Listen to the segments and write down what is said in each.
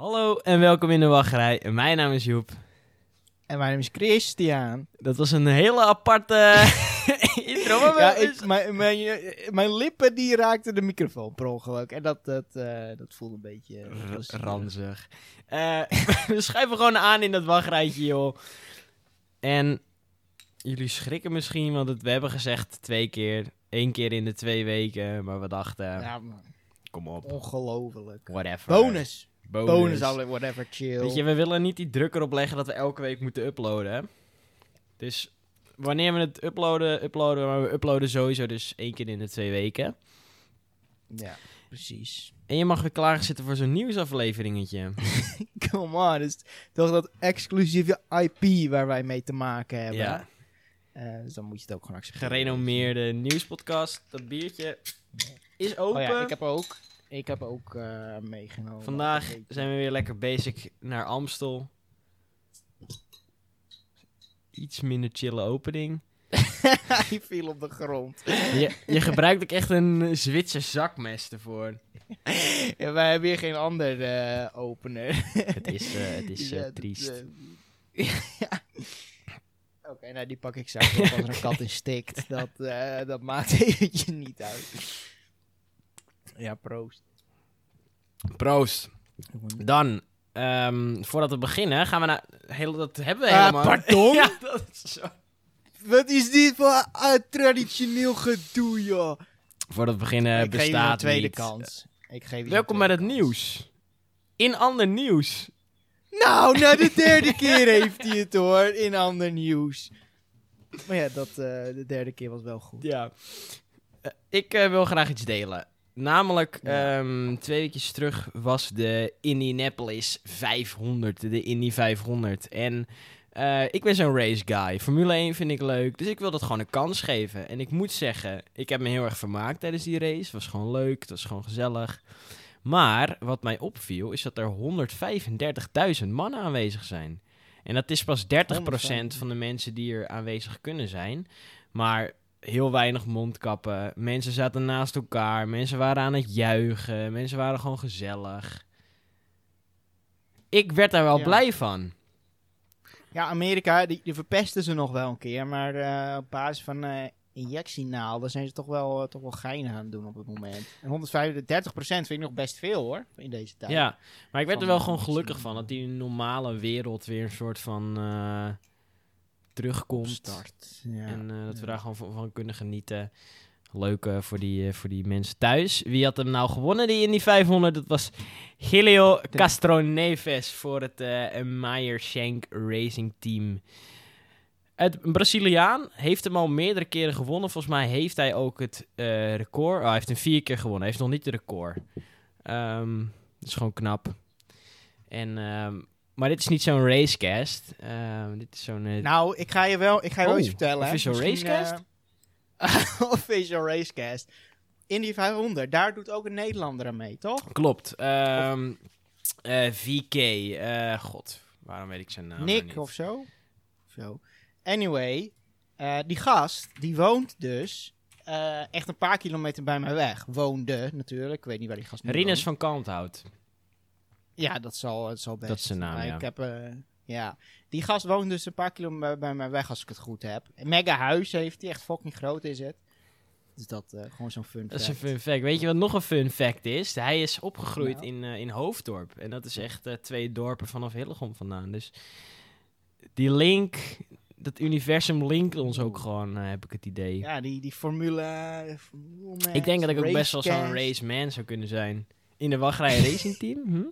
Hallo en welkom in de wachtrij. Mijn naam is Joep. En mijn naam is Christian. Dat was een hele aparte intro. maar Ja, ik, mijn, mijn, mijn lippen die raakten de microfoon per ongeluk. En dat, dat, eh, dat voelde een beetje... eh, ranzig. Eh, we schuiven gewoon aan in dat wachtrijtje, joh. En jullie schrikken misschien, want het, we hebben gezegd twee keer. één keer in de twee weken. Maar we dachten, Ja, man, kom op, ongelooflijk. whatever. Bonus. Bonus. Whatever, chill. Weet je, we willen niet die druk erop leggen dat we elke week moeten uploaden. hè. Dus wanneer we het uploaden, uploaden we. Maar we uploaden sowieso dus één keer in de twee weken. Ja, precies. En je mag weer klaar zitten voor zo'n nieuwsafleveringetje. Come on, het is toch dat exclusieve IP waar wij mee te maken hebben. ja, Eh, dus dan moet je het ook gewoon accepteren. gerenommeerde nieuwspodcast. Dat biertje is open. Oh ja, ik heb ook, ik heb ook eh, meegenomen. Vandaag zijn we weer lekker bezig naar Amstel. Iets minder chille opening. Hij viel op de grond. Je, je gebruikt ook echt een Zwitser zakmes ervoor. Ja, wij hebben hier geen ander eh, opener. Het is, eh, het is Ja, triest. ja. Oké, nou die pak ik zelf op als er een kat in stikt. Dat, dat maakt eventjes niet uit. Ja, proost. Proost. Dan, ehm, voordat we beginnen, gaan we naar... Heel, dat hebben we Ah, helemaal... pardon? ja, dat is zo. Wat is dit voor uh, traditioneel gedoe, joh? Voordat we beginnen ik geef je een bestaat tweede niet. kans. Ik geef Welkom bij het kans. nieuws. In ander nieuws. Nou, nou de derde keer heeft hij het hoor, in ander nieuws. Maar ja, dat, eh, de derde keer was wel goed. Ja. Eh, ik eh, wil graag iets delen. Namelijk, ehm, twee weken terug was de Indianapolis 500, de Indy 500. En eh, ik ben zo'n race guy. Formule 1 vind ik leuk, dus ik wil dat gewoon een kans geven. En ik moet zeggen, ik heb me heel erg vermaakt tijdens die race. Het was gewoon leuk, het was gewoon gezellig. Maar wat mij opviel, is dat er 135.000 mannen aanwezig zijn. En dat is pas 30% van de mensen die er aanwezig kunnen zijn. Maar heel weinig mondkappen. Mensen zaten naast elkaar. Mensen waren aan het juichen. Mensen waren gewoon gezellig. Ik werd daar wel Ja. blij van. Ja, Amerika, die, die verpesten ze nog wel een keer. Maar eh, op basis van eh injectienaalden zijn ze toch wel, eh, toch wel geinig aan het doen op het moment. En 135% vind ik nog best veel hoor, in deze tijd. Ja, maar ik werd er wel gewoon gelukkig van dat die normale wereld weer een soort van terugkomt. Start. Ja. En eh, dat we daar gewoon van, van kunnen genieten. Leuk eh, voor, die, eh, voor die mensen thuis. Wie had hem nou gewonnen die in die 500? Dat was Helio Castroneves voor het Meyer Shank Racing Team. Het Braziliaan heeft hem al meerdere keren gewonnen. Volgens mij heeft hij ook het record. Oh, hij heeft hem vier keer gewonnen. Hij heeft nog niet het record. Ehm, dat is gewoon knap. En, ehm, maar dit is niet zo'n racecast. Ehm, dit is zo'n... eh, Nou, ik ga je wel, ik ga je wel Oh, iets vertellen. hè. official Misschien, racecast? eh, official racecast. Indy 500, daar doet ook een Nederlander aan mee, toch? Klopt. Ehm, eh, VK. eh, God, waarom weet ik zijn naam nou Nick niet? of zo. Zo. Anyway, eh, die gast, die woont dus eh, echt een paar kilometer bij mij weg. Woonde natuurlijk, ik weet niet waar die gast nu Rinus woont. van Kalmthout. Ja, dat zal, dat zal best. Dat is zijn naam, Maar ja. Ik heb, eh, ja. Die gast woont dus een paar kilometer bij mij weg, als ik het goed heb. Een mega huis heeft hij, echt fucking groot is het. Dus dat eh, gewoon zo'n fun Dat is een fact. fun fact. Weet je wat nog een fun fact is? Hij is opgegroeid Nou. in, eh, in Hoofddorp. En dat is echt twee dorpen vanaf Hillegom vandaan. Dus die link, dat universum linkt ons ook gewoon, heb ik het idee. Ja, die, die formule... formule man, ik denk dat ik ook best wel zo'n racecast. raceman zou kunnen zijn. In de wachtrij racing team. Hm?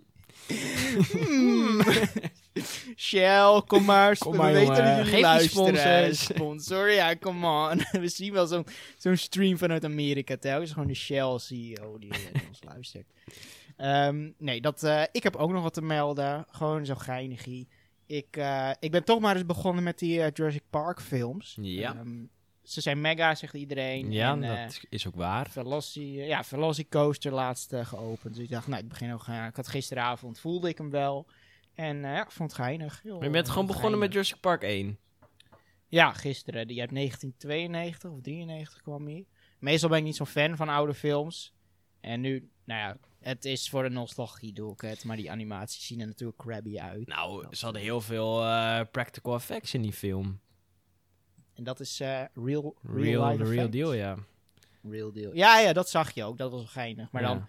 Hmm. Shell, kom maar. Kom we maar, weten jongen. dat jullie Geef luisteren. Sponsor, ja, come on. we zien wel zo'n zo'n stream vanuit Amerika telkens. Gewoon de Shell CEO die eh, ons luistert. Ehm, nee, dat, eh, ik heb ook nog wat te melden. Gewoon zo geinigie. Ik, eh, ik ben toch maar eens begonnen met die eh, Jurassic Park films. Ja. Ehm, ze zijn mega, zegt iedereen. Ja, En, eh, dat is ook waar. Velocity, ja, Velocicoaster laatst eh, geopend. Dus ik dacht, nou, ik begin ook gaan. Ik had gisteravond, voelde ik hem wel. En eh, ja, ik vond het geinig. Maar je bent gewoon begonnen met. Jurassic Park 1. Ja, gisteren. Die uit 1992 of 93 kwam hij. Meestal ben ik niet zo'n fan van oude films. En nu, nou ja, Het is voor de nostalgie doe ik het, maar die animaties zien er natuurlijk crabby uit. Nou, ze hadden heel veel eh, practical effects in die film. En dat is eh, real, real, Real, life the real deal, ja. Real deal. Ja, ja, dat zag je ook. Dat was wel geinig. Maar Ja. dan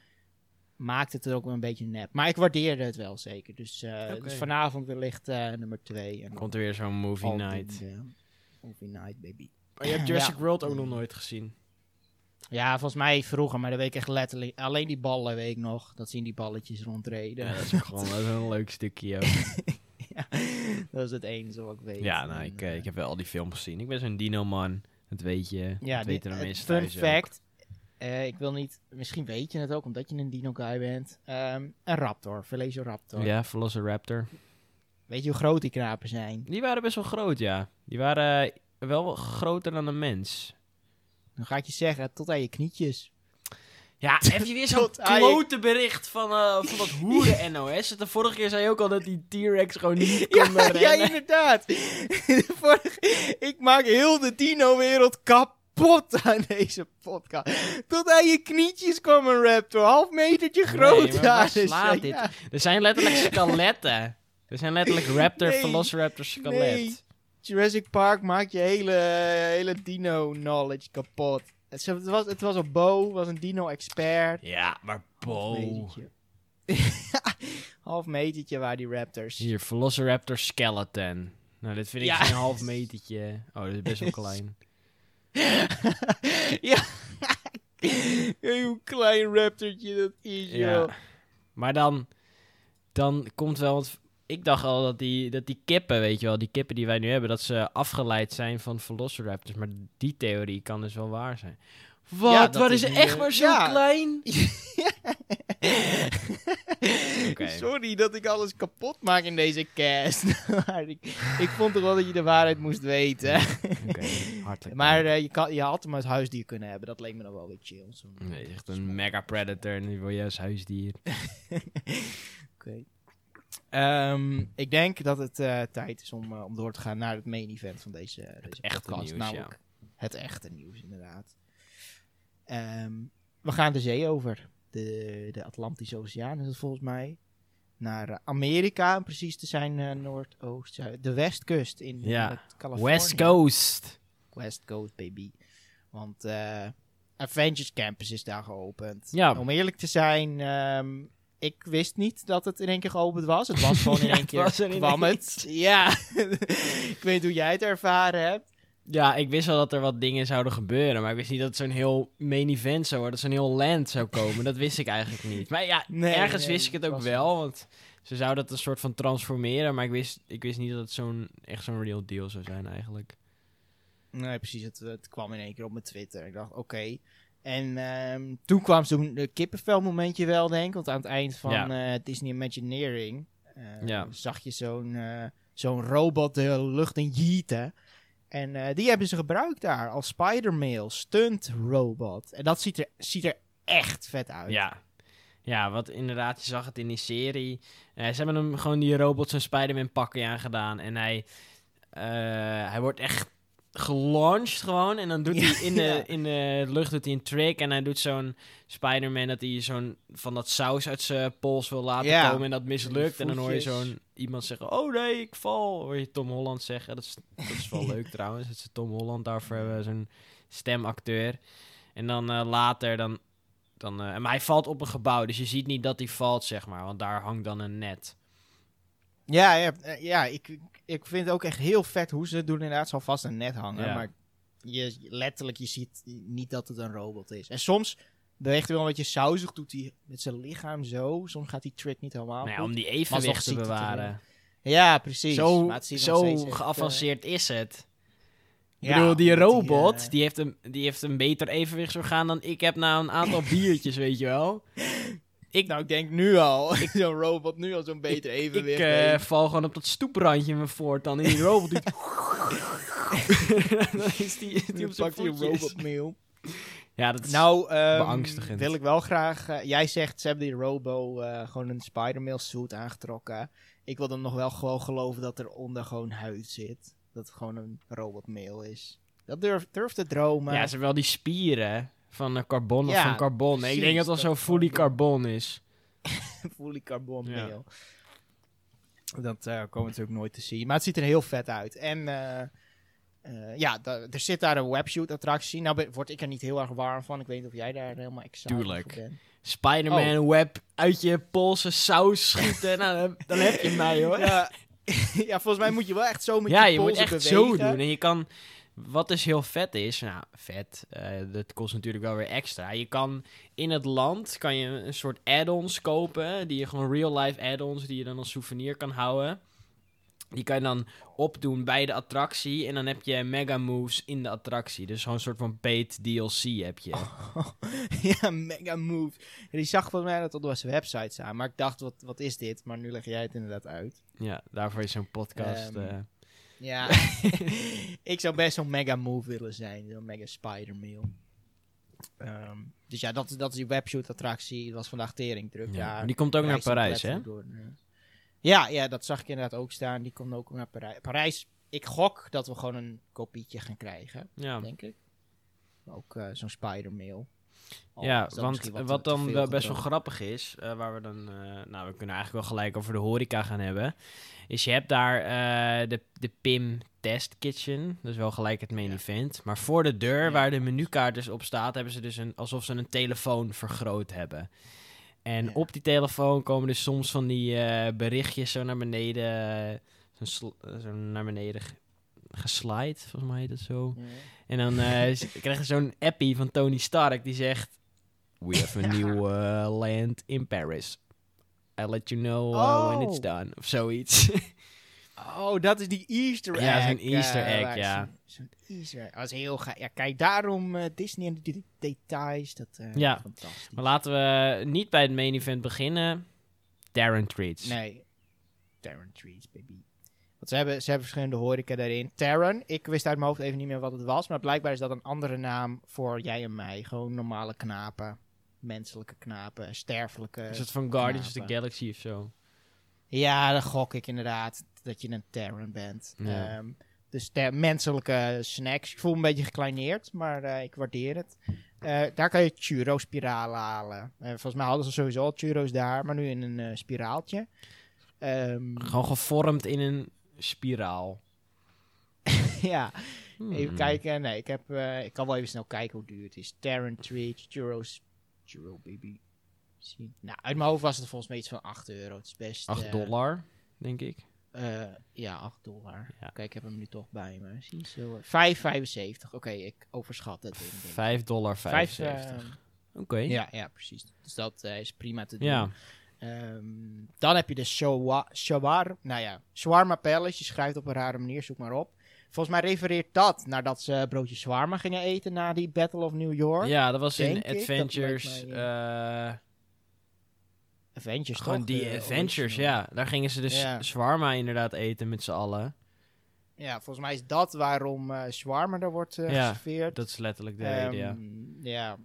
maakt het er ook wel een beetje nep. Maar ik waardeerde het wel zeker. Dus, eh, dus vanavond wellicht eh, nummer 2. En Komt er weer zo'n movie night. movie night, baby. Maar je hebt Ja. Jurassic World ook nog nooit gezien. Ja, volgens mij vroeger, maar dat weet ik echt letterlijk. Alleen die ballen weet ik nog. Dat zien die balletjes rondreden. Ja, dat is gewoon dat is een leuk stukje ook. Ja, dat is het enige wat ik weet. Ja, nou, En, ik, eh, eh, ik heb wel al die films gezien. Ik ben zo'n dino-man. Dat weet je. Ja, dat die- weten de eh, fun fact. eh, ik wil niet, misschien weet je het ook, omdat je een dino guy bent. Ehm, een raptor, Velociraptor. Ja, Velociraptor. Weet je hoe groot die knapen zijn? Die waren best wel groot, ja. Die waren eh, wel groter dan een mens. Dan ga ik je zeggen, tot aan je knietjes. Ja, heb je weer zo'n klote bericht van, eh, van dat hoeren NOS? De vorige keer zei je ook al dat die T-Rex gewoon niet kon Ja, rennen. ja, inderdaad. Vorige- ik maak heel de dino-wereld kapot aan deze podcast. Tot aan je knietjes kwam een raptor, half metertje groot. Nee, maar dus, slaat dit? ja. Er zijn letterlijk skeletten. Er zijn letterlijk raptor, Nee, velociraptor skelet. nee. Jurassic Park maakt je hele, hele dino-knowledge kapot. Het, het was, het was een Bo, was een dino-expert. Ja, maar Half Bo. half metertje waar die raptors. Hier, velociraptor skeleton. Nou, dit vind ik Ja. geen half metertje. Oh, dit is best wel klein. ja. Hoe klein raptortje dat is, joh. Ja. Maar dan, dan komt wel... Want ik dacht al dat die, dat die kippen, weet je wel, die kippen die wij nu hebben, dat ze afgeleid zijn van velociraptors. Maar die theorie kan dus wel waar zijn. Wat? Ja, Wat is nu, echt eh, maar zo ja. klein? Oké. Sorry dat ik alles kapot maak in deze cast. maar ik, ik vond toch wel dat je de waarheid moest weten. Oké, hartelijk maar eh, je, kan, je had hem als huisdier kunnen hebben. Dat leek me nog wel weer chill. Nee, echt een mega predator en die wil je als huisdier. Ehm, ik denk dat het eh, tijd is om, eh, om door te gaan naar het main event van deze, deze echte podcast. nieuws, namelijk het echte nieuws, inderdaad. Ehm, we gaan de zee over. De, de Atlantische Oceaan is het volgens mij. Naar Amerika, om precies te zijn, eh, Noordoost, Zuid. De westkust in, Ja. in het Californië. West Coast. West Coast, baby. Want Avengers Campus is daar geopend. Ja. Om eerlijk te zijn, ehm, ik wist niet dat het in één keer geopend was. Het was gewoon in één keer was kwam het. Ja, ik weet niet hoe jij het ervaren hebt. Ja, ik wist wel dat er wat dingen zouden gebeuren, maar ik wist niet dat het zo'n heel main event zou worden, dat zo'n heel land zou komen. dat wist ik eigenlijk niet. Maar ja, Nee, ergens nee, wist ik het ook wel, want ze zouden het een soort van transformeren, maar ik wist, ik wist niet dat het zo'n, echt zo'n real deal zou zijn eigenlijk. Nee, precies. Het, het kwam in één keer op mijn Twitter. Ik dacht, oké. En ehm, toen kwam zo'n kippenvel momentje wel, denk ik. Want aan het eind van Ja. eh, Disney Imagineering eh, Ja. zag je zo'n eh, zo'n robot de lucht in jieten. En die hebben ze gebruikt daar als Spider-Mail, stunt robot. En dat ziet er, ziet er echt vet uit. Ja. Ja, wat inderdaad, je zag het in die serie. Ze hebben hem gewoon die robot zijn Spider-Man pakje aangedaan. En hij, hij wordt echt gelaunched gewoon. En dan doet hij in de, in de lucht doet hij een trick. En hij doet zo'n Spider-Man dat hij zo'n van dat saus uit zijn pols wil laten Ja. komen. En dat mislukt. En dan hoor je zo'n iemand zeggen, oh nee, ik val. Hoor je Tom Holland zeggen. Dat is, dat is wel leuk trouwens. Dat ze Tom Holland daarvoor hebben, zo'n stemacteur. En dan eh, later, dan, dan, eh, maar hij valt op een gebouw, dus je ziet niet dat hij valt, zeg maar. Want daar hangt dan een net. Ja, ja, eh, ja ik, ik vind het ook echt heel vet hoe ze het doen. Inderdaad, zal vast een net hangen. Ja. Maar je, letterlijk, je ziet niet dat het een robot is. En soms beweegt hij wel een beetje sausig, doet hij met zijn lichaam zo. Soms gaat die trick niet helemaal Nou ja, goed. om die evenwicht te bewaren. Ja, precies. Zo, zo echt, geavanceerd is het. eh, Ik bedoel, die robot, eh, die, heeft een, die heeft een beter evenwichtsorgaan dan ik heb na een aantal biertjes, weet je wel. Ik, nou, ik denk nu al, zo'n robot nu al zo'n beter ik evenwicht eh, heeft. val gewoon op dat stoeprandje in mijn voort dan. En die robot doet... dan is die, die op pakt robotmail. Ja, dat is... Nou, beangstigend. wil ik wel graag... eh, jij zegt, ze hebben die Robo eh, gewoon een Spider-Man suit aangetrokken. Ik wil dan nog wel gewoon geloven dat er onder gewoon huid zit. Dat het gewoon een robotmail is. Dat durf, durf te dromen. Ja, ze hebben wel die spieren van eh, carbon of Ja, van carbon. Nee, ik denk dat het dat zo fully carbon. is. fully carbon Ja. mail. Dat eh, komen we natuurlijk nooit te zien. Maar het ziet er heel vet uit. En eh, ja, er zit daar een webshoot attractie. Nou word ik er niet heel erg warm van. Ik weet niet of jij daar helemaal excited Tuurlijk. voor bent. Spider-Man Oh. web uit je Poolse saus schieten. nou, dan, dan heb je mij hoor. Ja, ja, volgens mij moet je wel echt zo met Ja, je je moet polsen echt bewegen. zo doen. En je kan, wat dus heel vet is, nou vet, eh, dat kost natuurlijk wel weer extra. Je kan in het land, kan je een soort add-ons kopen, die je gewoon real-life add-ons, die je dan als souvenir kan houden. Die kan je dan opdoen bij de attractie en dan heb je mega moves in de attractie. Dus zo'n soort van paid DLC heb je. ja, mega move. Ja, die zag volgens mij dat op de website staan. Maar ik dacht, wat, wat is dit? Maar nu leg jij het inderdaad uit. Ja, daarvoor is zo'n podcast. Eh, Ja, ik zou best zo'n mega move willen zijn. Zo'n mega spider meal. Ehm, dus ja, dat, dat is die webshoot attractie. Dat was vandaag tering druk. ja. Maar die komt ook naar Parijs, hè? door. Ja, ja, dat zag ik inderdaad ook staan. Die komt ook naar Parijs. Parijs, ik gok dat we gewoon een kopietje gaan krijgen, Ja. denk ik. Ook eh, zo'n spider mail. Al Ja, want wat, dan wel best wel grappig is, eh, waar we dan, eh, nou, we kunnen eigenlijk wel gelijk over de horeca gaan hebben, is je hebt daar eh, de, de PIM Test Kitchen, dat is wel gelijk het main Ja. event. Maar voor de deur, Ja. waar de menukaart dus op staat, hebben ze dus een, alsof ze een telefoon vergroot hebben. En Ja. op die telefoon komen dus soms van die berichtjes zo naar beneden, zo, zo naar beneden geslide, volgens mij heet het zo. Ja. En dan eh, krijg je zo'n appie van Tony Stark die zegt... We have a new uh, land in Paris. I'll let you know uh, when it's Oh. done. Of zoiets. Oh, dat is die Easter egg. Ja, zo'n eh, Easter egg, ja. Zo'n zo'n Easter egg. Dat is heel gaaf. Ja, kijk, daarom eh, Disney en de de- details. Dat eh Ja. fantastisch. maar laten we niet bij het main event beginnen. Darren Treats. Nee. Terran Treats, baby. Want ze hebben, ze hebben verschillende horeca daarin. Terran, ik wist uit mijn hoofd even niet meer wat het was. Maar blijkbaar is dat een andere naam voor jij en mij. Gewoon normale knapen. Menselijke knapen. Sterfelijke Is het van Guardians of the. Galaxy of zo? Ja, dan gok ik inderdaad dat je een Terran bent. Ja. Ehm, dus ter- menselijke snacks. Ik voel me een beetje gekleineerd, maar eh, ik waardeer het. Eh, daar kan je churro-spiralen halen. Eh, volgens mij hadden ze sowieso al churro's daar, maar nu in een spiraaltje. Ehm, Gewoon gevormd in een spiraal. ja, Hmm. even kijken. Nee, ik, heb, eh, ik kan wel even snel kijken hoe duur het is. Terran churros, churro baby. Nou, uit mijn hoofd was het volgens mij iets van 8 euro. Het is best... 8 eh, dollar, denk ik. Eh, ja, 8 dollar. Ja. Kijk, ik heb hem nu toch bij me. Zie zo. 5,75. Oké, ik overschat het. ding, denk ik. 5 dollar Vijf, 75. eh, Oké. ja, ja, precies. Dus dat is prima te doen. Ja. Ehm, dan heb je de shawa- shawar, nou ja, shawarma palace. Je schrijft op een rare manier, zoek maar op. Volgens mij refereert dat nadat ze broodje shawarma gingen eten na die Battle of New York. Ja, dat was in Adventures. mij, eh, Avengers Gewoon toch? die Adventures, original. ja. Daar gingen ze dus Ja. shawarma inderdaad eten met z'n allen. Ja, volgens mij is dat waarom eh shawarma er wordt eh, Ja, geserveerd. Dat is letterlijk de reden, ja. Ehm, ja.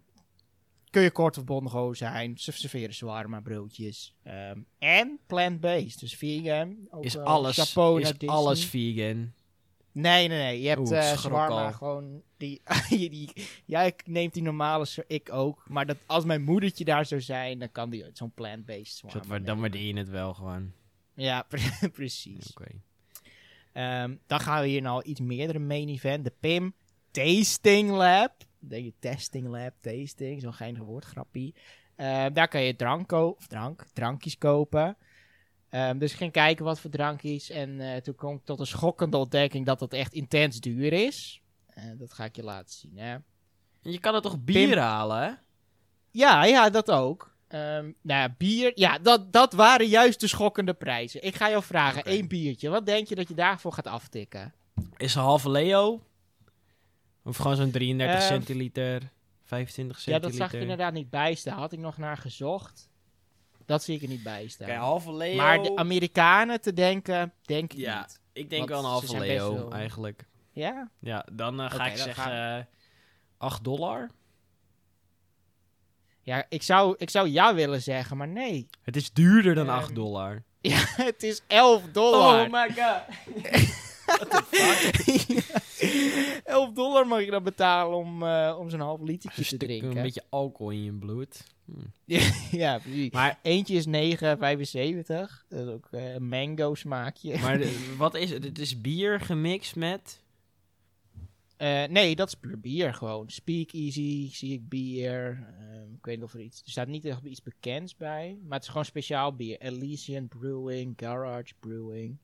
Kun je kort of bongo zijn. Ze serveren shawarma broodjes. Ehm, en plant-based. Dus vegan. Ook, Is alles, is Disney. alles vegan? Nee, nee, nee. Je hebt Oeh, eh shawarma gewoon... Die, die, jij neemt die normale, ik ook. Maar dat, als mijn moedertje daar zou zijn, dan kan die zo'n plant-based shawarma dan waardeer je het wel gewoon. Ja, pre- precies. Oké. Ehm, dan gaan we hier nou iets meerdere main event. De PIM Tasting Lab. Denk je testing lab, tasting, zo'n geinig woordgrappie. Ehm, daar kan je drank of drank, drankjes kopen. Ehm, dus ik ging kijken wat voor drankjes. En eh, toen kwam ik tot een schokkende ontdekking dat dat echt intens duur is. Eh, dat ga ik je laten zien. Hè. Je kan er toch bier Pim- halen, hè? Ja, ja, dat ook. Ehm, nou ja, bier. Ja, dat, dat waren juist de schokkende prijzen. Ik ga jou vragen, één biertje. Wat denk je dat je daarvoor gaat aftikken? Is een halve Leo? Of gewoon zo'n 33 Eh, centiliter, 25 Ja, centiliter? dat zag ik inderdaad niet bij staan. Had ik nog naar gezocht. Dat zie ik er niet bij staan. Oké, halve Leo. maar de Amerikanen te denken, denk ik Ja. niet. ik denk wel een halve Leo, wel- eigenlijk. Ja? Ja, dan eh, ga ik dan zeggen eh 8 dollar. Ja, ik zou, ik zou ja willen zeggen, maar nee. Het is duurder dan Ehm, 8 dollar. Ja, het is 11 dollar. Oh my god. 11 dollar mag je dan betalen om, eh, om zo'n half litertje Een te drinken. een beetje alcohol in je bloed. Hm. ja, precies. Maar, Eentje is 9,75. Dat is ook eh, een mango smaakje. maar de- wat is het? Het is bier gemixt met... Eh, nee, dat is puur bier gewoon. Speakeasy, zie ik bier. Ehm, ik weet niet of er iets... Er staat niet echt iets bekends bij. Maar het is gewoon speciaal bier. Elysian Brewing, Garage Brewing.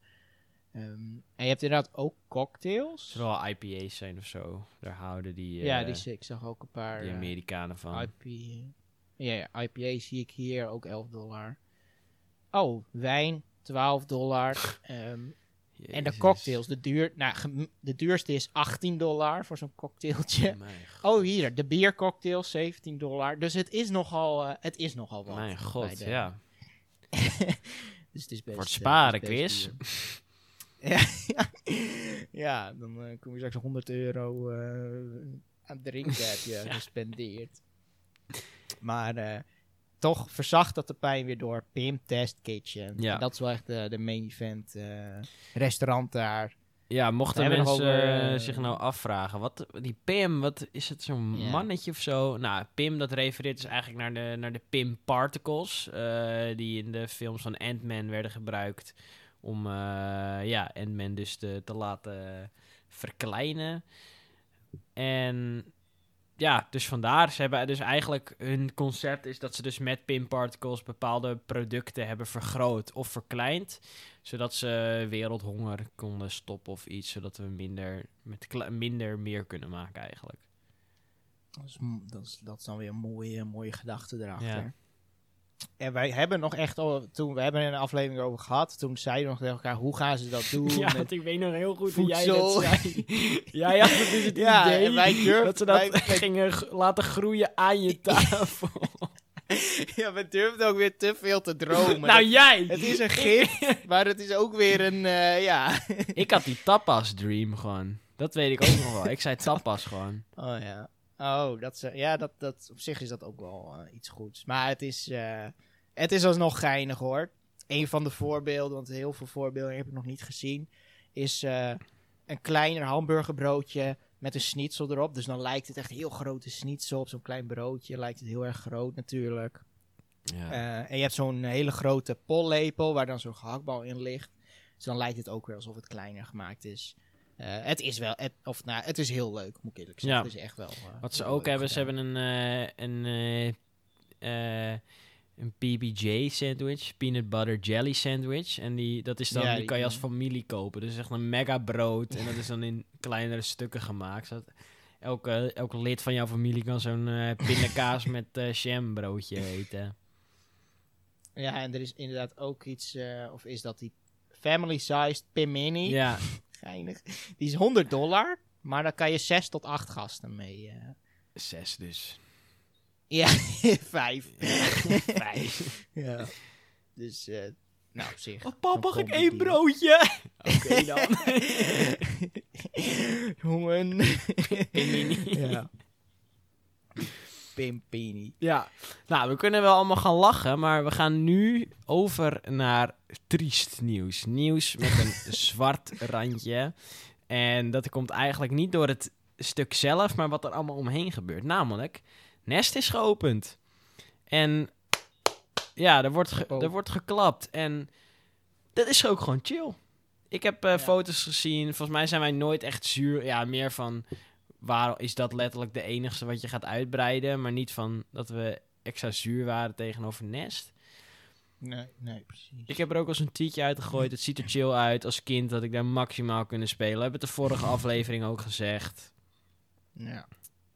Ehm, en je hebt inderdaad ook cocktails. Het wel IPA's zijn of zo. Daar houden die, ja, eh, die ik zag ook een paar... die eh, Amerikanen van. IPA. Ja, ja, IPA zie ik hier ook 11 dollar. Oh, wijn 12 dollar. Ehm, en de cocktails, de, duur, nou, de duurste is 18 dollar voor zo'n cocktailtje. Oh, hier, de biercocktail 17 dollar. Dus het is nogal, eh, het is nogal wat. Mijn god, de- ja. Dus het is best... Voor het eh, sparen, het Chris. duur. ja, ja, dan eh, kom je straks 100 euro eh, aan drinken heb je Ja. gespendeerd. Maar eh, toch verzacht dat de pijn weer door Pim Test Kitchen. Ja. Dat is wel echt de, de main event restaurant daar. Ja, mochten mensen over, zich nou afvragen, wat die Pim, wat is het zo'n mannetje of zo? Nou, Pim, dat refereert dus eigenlijk naar de, naar de Pim Particles, die in de films van Ant-Man werden gebruikt om eh, ja, Ant-Man dus te, te laten verkleinen. En ja, dus vandaar, ze hebben dus eigenlijk hun concept is dat ze dus met Pim Particles bepaalde producten hebben vergroot of verkleind zodat ze wereldhonger konden stoppen of iets, zodat we minder, met minder meer kunnen maken eigenlijk. Dat is, dat is, dat is dan weer een mooie, mooie gedachte erachter. Ja. En wij hebben nog echt al, toen we hebben er een aflevering over gehad, toen zeiden we nog tegen elkaar, hoe gaan ze dat doen? Ja, want ik weet nog heel goed hoe jij dat jij zei. ja, ja, dat is het Ja, idee en wij durf- dat ze dat wij- gingen laten groeien aan je tafel. ja, we durfden ook weer te veel te dromen. nou, jij! het is een gift, maar het is ook weer een, eh, ja. ik had die tapas dream gewoon. Dat weet ik ook nog wel. Ik zei tapas gewoon. Oh ja. Oh, dat is, eh, ja, dat, dat, op zich is dat ook wel eh, iets goeds. Maar het is, eh, het is alsnog geinig hoor. Een van de voorbeelden, want heel veel voorbeelden heb ik nog niet gezien, is een kleiner hamburgerbroodje met een schnitzel erop. Dus dan lijkt het echt heel grote schnitzel op zo'n klein broodje. Lijkt het heel erg groot natuurlijk. Ja. En je hebt zo'n hele grote pollepel waar dan zo'n gehaktbal in ligt. Dus dan lijkt het ook weer alsof het kleiner gemaakt is. Eh, het is wel, het, of nou, het is heel leuk, moet ik eerlijk zeggen. Ja. Het is echt wel. eh, Wat ze ook hebben, ze hebben een, eh, een, een PBJ sandwich, peanut butter jelly sandwich. En die, dat is dan, Ja, die kan je als familie kopen. Dus echt een mega brood. En dat is dan in kleinere stukken gemaakt. Zodat elke, elke lid van jouw familie kan zo'n pindakaas met jam broodje eten. Ja, en er is inderdaad ook iets, of is dat die family-sized Pimini? Ja, Geinig. Die is 100 dollar, maar daar kan je 6 tot 8 gasten mee. eh. zes dus. Ja, 5. Vijf. ja. Dus, eh, nou op zich. Oh, pap, mag ik één broodje? Oké dan. Jongen. Ja. Pimpini. Ja, nou, we kunnen wel allemaal gaan lachen, maar we gaan nu over naar triest nieuws. Nieuws met een zwart randje. En dat komt eigenlijk niet door het stuk zelf, maar wat er allemaal omheen gebeurt. Namelijk, Nest is geopend. En ja, er wordt, Oh. er wordt geklapt. En dat is ook gewoon chill. Ik heb eh, Ja. foto's gezien. Volgens mij zijn wij nooit echt zuur. Ja, meer van waar is dat letterlijk de enigste wat je gaat uitbreiden. Maar niet van dat we extra zuur waren tegenover Nest. Nee, nee, precies. Ik heb er ook al zo'n tweetje uitgegooid. Het ziet er chill uit. Als kind dat ik daar maximaal kunnen spelen. We hebben het de vorige aflevering ook gezegd. Ja.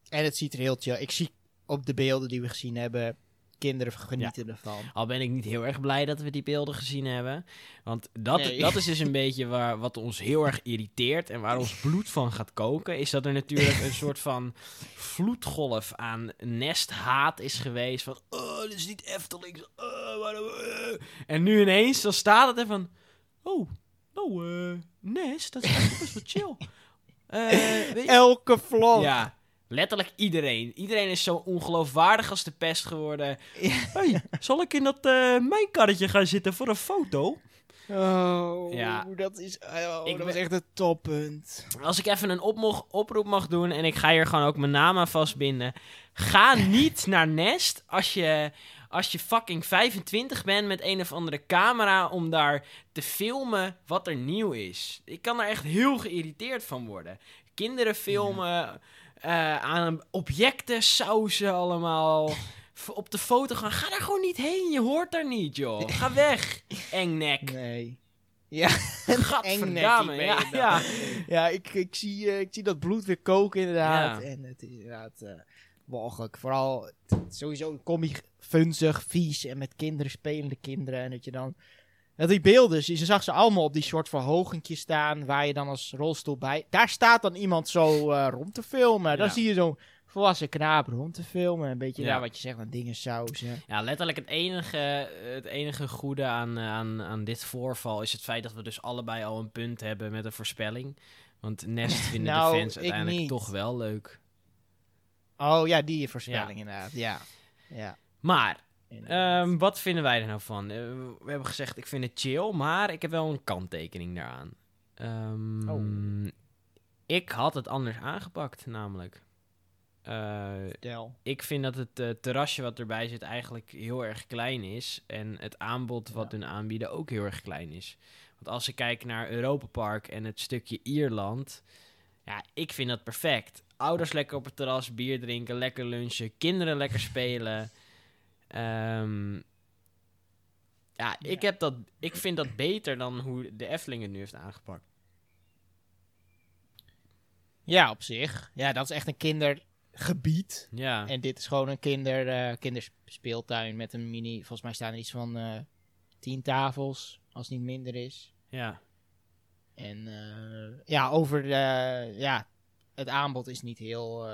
En het ziet er heel chill. Ik zie op de beelden die we gezien hebben, kinderen genieten ervan. Al ben ik niet heel erg blij dat we die beelden gezien hebben. Want dat, Nee. dat is dus een beetje waar, wat ons heel erg irriteert. En waar ons bloed van gaat koken. Is dat er natuurlijk een soort van vloedgolf aan nesthaat is geweest. Van, oh, dit is niet Efteling. Oh, waarom, eh." En nu ineens, dan staat het er van... Oh, oh, eh, Nest, dat is eigenlijk best wel chill. Eh, Elke vlog. ja, Letterlijk iedereen. Iedereen is zo ongeloofwaardig als de pest geworden. Ja. Hey, zal ik in dat eh, mijn karretje gaan zitten voor een foto? Oh, Ja. dat is oh, Ik dat was echt het toppunt. Als ik even een oproep mag doen en ik ga hier gewoon ook mijn naam aan vastbinden. Ga niet naar Nest als je, als je fucking 25 bent met een of andere camera om daar te filmen wat er nieuw is. Ik kan er echt heel geïrriteerd van worden. Kinderen filmen, eh, aan objecten sausen allemaal. Op de foto gaan. Ga daar gewoon niet heen. Je hoort daar niet, joh. Ga weg, engnek. Nee. Ja, Gadverdamme. Ja, dan. ja. ja ik, ik, zie, eh, ik zie dat bloed weer koken inderdaad. Ja. En het is inderdaad eh walgelijk. Vooral sowieso kom je funzig, vies en met kinderen, spelende kinderen. En dat je dan... Dat die beelden, je zag ze allemaal op die soort verhogentje staan, waar je dan als rolstoel bij... Daar staat dan iemand zo eh, rond te filmen. Dan Ja. zie je zo'n volwassen knaap rond te filmen. Een beetje Ja. wat je zegt, aan dingen sausen. Ja, letterlijk het enige, het enige goede aan, eh, aan, aan dit voorval is het feit dat we dus allebei al een punt hebben met een voorspelling. Want Nest vinden Nou, de fans ik uiteindelijk toch wel leuk. Oh ja, die voorspelling inderdaad. Ja. Ja. Maar, ehm, wat vinden wij er nou van? Eh, we hebben gezegd, ik vind het chill, maar ik heb wel een kanttekening daaraan. Ehm, Oh. Ik had het anders aangepakt, namelijk. Eh, ik vind dat het eh, terrasje wat erbij zit eigenlijk heel erg klein is. En het aanbod wat Ja. hun aanbieden ook heel erg klein is. Want als ik kijk naar Europa Park en het stukje Ierland. Ja, ik vind dat perfect. Ouders lekker op het terras, bier drinken, lekker lunchen. Kinderen lekker spelen. Ehm, ja, ik, heb dat, ik vind dat beter dan hoe de Efteling het nu heeft aangepakt. Ja, op zich. Ja, dat is echt een kindergebied. Ja, En dit is gewoon een kinder, eh, kinderspeeltuin met een mini... Volgens mij staan er iets van eh tien tafels, als het niet minder is. ja. En eh, ja, over de... Ja, het aanbod is niet heel...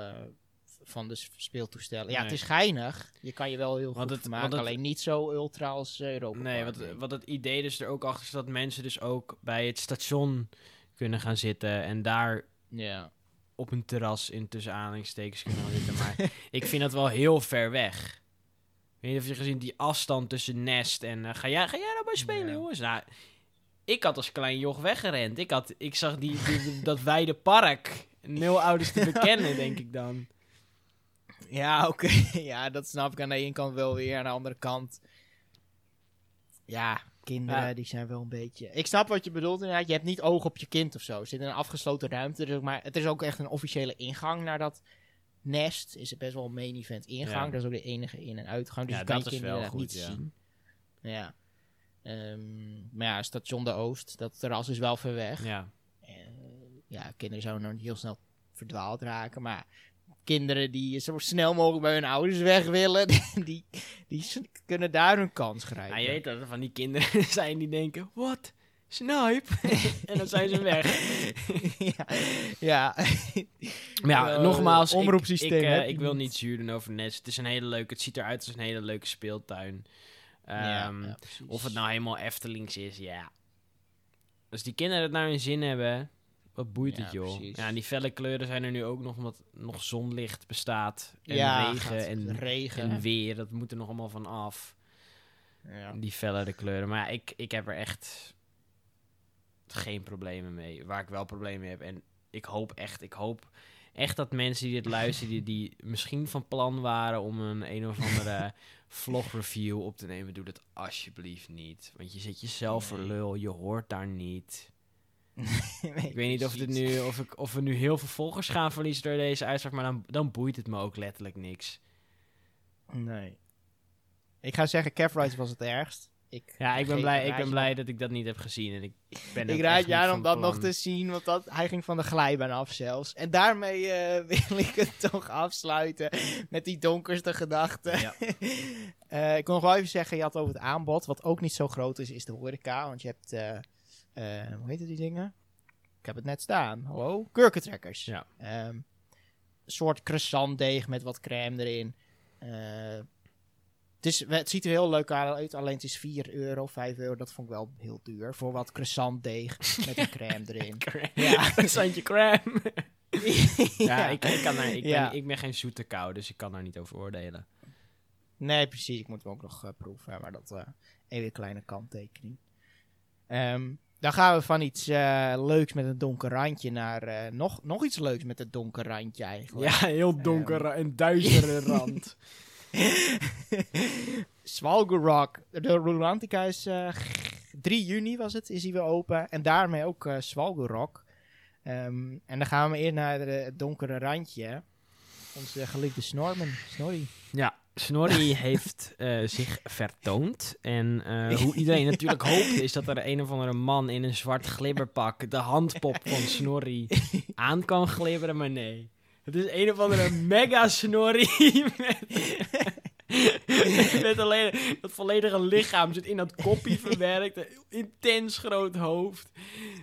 van de speeltoestellen. Ja, Nee. het is geinig. Je kan je wel heel Want goed het- want het- alleen niet zo ultra als Europa Nee, wat, wat het idee dus er ook achter is dat mensen dus ook bij het station kunnen gaan zitten en daar Ja. op een terras in tussen aanhalingstekens kunnen gaan zitten. Maar ik vind dat wel heel ver weg. Ik weet niet of je gezien die afstand tussen Nest en eh, ga, jij, ga jij nou bij spelen, Ja. jongens? Nou, ik had als klein joch weggerend. Ik, had, ik zag die, die- dat wijde park. Nul ouders te bekennen, denk ik dan. Ja, oké. ja, dat snap ik aan de ene kant wel weer. Aan de andere kant... Ja, kinderen Ja. die zijn wel een beetje... Ik snap wat je bedoelt inderdaad. Je hebt niet oog op je kind of zo. Je zit in een afgesloten ruimte. Dus maar het is ook echt een officiële ingang naar dat nest. Is het best wel een main event ingang. Ja. dat is ook de enige in- en uitgang. Dus Ja, je kan dat je kinderen goed, niet ja. zien. Ja. Ehm, maar ja, station de Oost. Dat terras is wel ver weg. Ja, ja, kinderen zouden nog niet heel snel verdwaald raken, maar kinderen die zo snel mogelijk bij hun ouders weg willen, die, die kunnen daar hun kans grijpen. Nou, je weet dat er van die kinderen zijn die denken, wat? Snipe? en dan zijn ze weg. ja, ja. Maar ja, Eh, nogmaals, omroepsysteem ik, eh, ik wil niet. zuur doen over Nest. Het is een hele leuke, het ziet eruit als een hele leuke speeltuin. Ja, Ehm, ja, of het nou helemaal Eftelings is, ja. Als die kinderen het naar hun zin hebben, wat boeit Ja, het joh. precies. Ja, en die felle kleuren zijn er nu ook nog, omdat nog zonlicht bestaat. En ja, regen en, regen. en weer, dat moet er nog allemaal van af. ja. Die fellere kleuren. Maar ja, ik, ik heb er echt geen problemen mee. Waar ik wel problemen mee heb. En ik hoop echt, ik hoop echt dat mensen die dit luisteren, die, die misschien van plan waren om een een of andere vlogreview op te nemen, doe dat alsjeblieft niet. Want je zit jezelf voor Nee. lul, je hoort daar niet. Ik weet niet of, dit precies. nu, of, ik, of we nu heel veel volgers gaan verliezen door deze uitspraak, maar dan, dan boeit het me ook letterlijk niks. Nee. Ik ga zeggen, Cavrides was het ergst. Ik, Ja, ik ben blij, ik ben blij dat ik dat niet heb gezien. En ik ben Ik raad je aan om dat nog te zien, want dat, hij ging van de glijbaan af zelfs. En daarmee eh, wil ik het toch afsluiten met die donkerste gedachten. Ja. Eh, ik wil nog wel even zeggen, je had over het aanbod, wat ook niet zo groot is, is de horeca. Want je hebt, eh, hoe heet die dingen? Ik heb het net staan. Hallo? Kurkentrekkers. Ja. Een soort croissantdeeg met wat crème erin. Eh, het, is, het ziet er heel leuk uit, alleen het is 4 euro, 5 euro. Dat vond ik wel heel duur. Voor wat croissantdeeg met een crème erin. Crème. Ja. Een Sandje crème. Ja, ik, ik, kan daar, ik, Ja. ben, ik ben geen zoete kou, dus ik kan daar niet over oordelen. Nee, precies. Ik moet hem ook nog eh, proeven. Maar dat eh even een kleine kanttekening. Ehm, dan gaan we van iets eh, leuks met een donker randje naar eh, nog, nog iets leuks met een donker randje eigenlijk. Ja, heel donker en duistere rand. Svalgorok. De Rolantica is eh, 3 juni was het, is hij weer open. En daarmee ook eh Svalgorok. Ehm, en dan gaan we eerst naar het donkere randje. Onze geliefde Snorman. Snorri. Ja, Snorri heeft eh, zich vertoond. En eh, hoe iedereen natuurlijk hoopte, is dat er een of andere man in een zwart glibberpak de handpop van Snorri aan kan glibberen. Maar nee, het is een of andere mega Snorri met, met alleen dat volledige lichaam zit in dat koppie verwerkt. Een intens groot hoofd.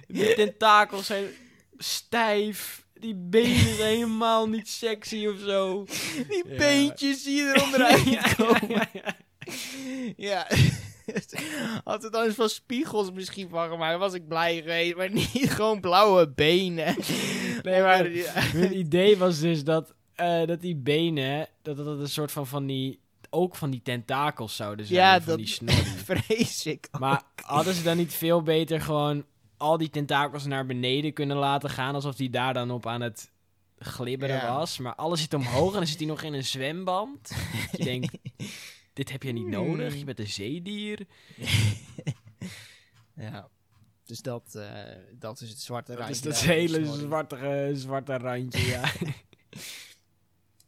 De tentakels zijn stijf. Die benen zijn helemaal niet sexy of zo. Die Ja. beentjes zie je er onderuit Ja, komen. ja, ja. Ja. Had het dan eens van spiegels misschien van gemaakt, was ik blij geweest. Maar niet gewoon blauwe benen. Nee, maar ja. Mijn idee was dus dat, eh, dat die benen, dat dat een soort van van die, ook van die tentakels zouden zijn, Ja, van dat- die snorri. vrees ik. Maar hadden ze dan niet veel beter gewoon al die tentakels naar beneden kunnen laten gaan, alsof die daar dan op aan het glibberen was. Maar alles zit omhoog en dan zit hij nog in een zwembad. je denkt, dit heb je niet nodig, Hmm. je bent een zeedier. Ja. Dus dat, eh, dat is het zwarte Dat randje. is dat hele zwarte, zwarte randje, ja.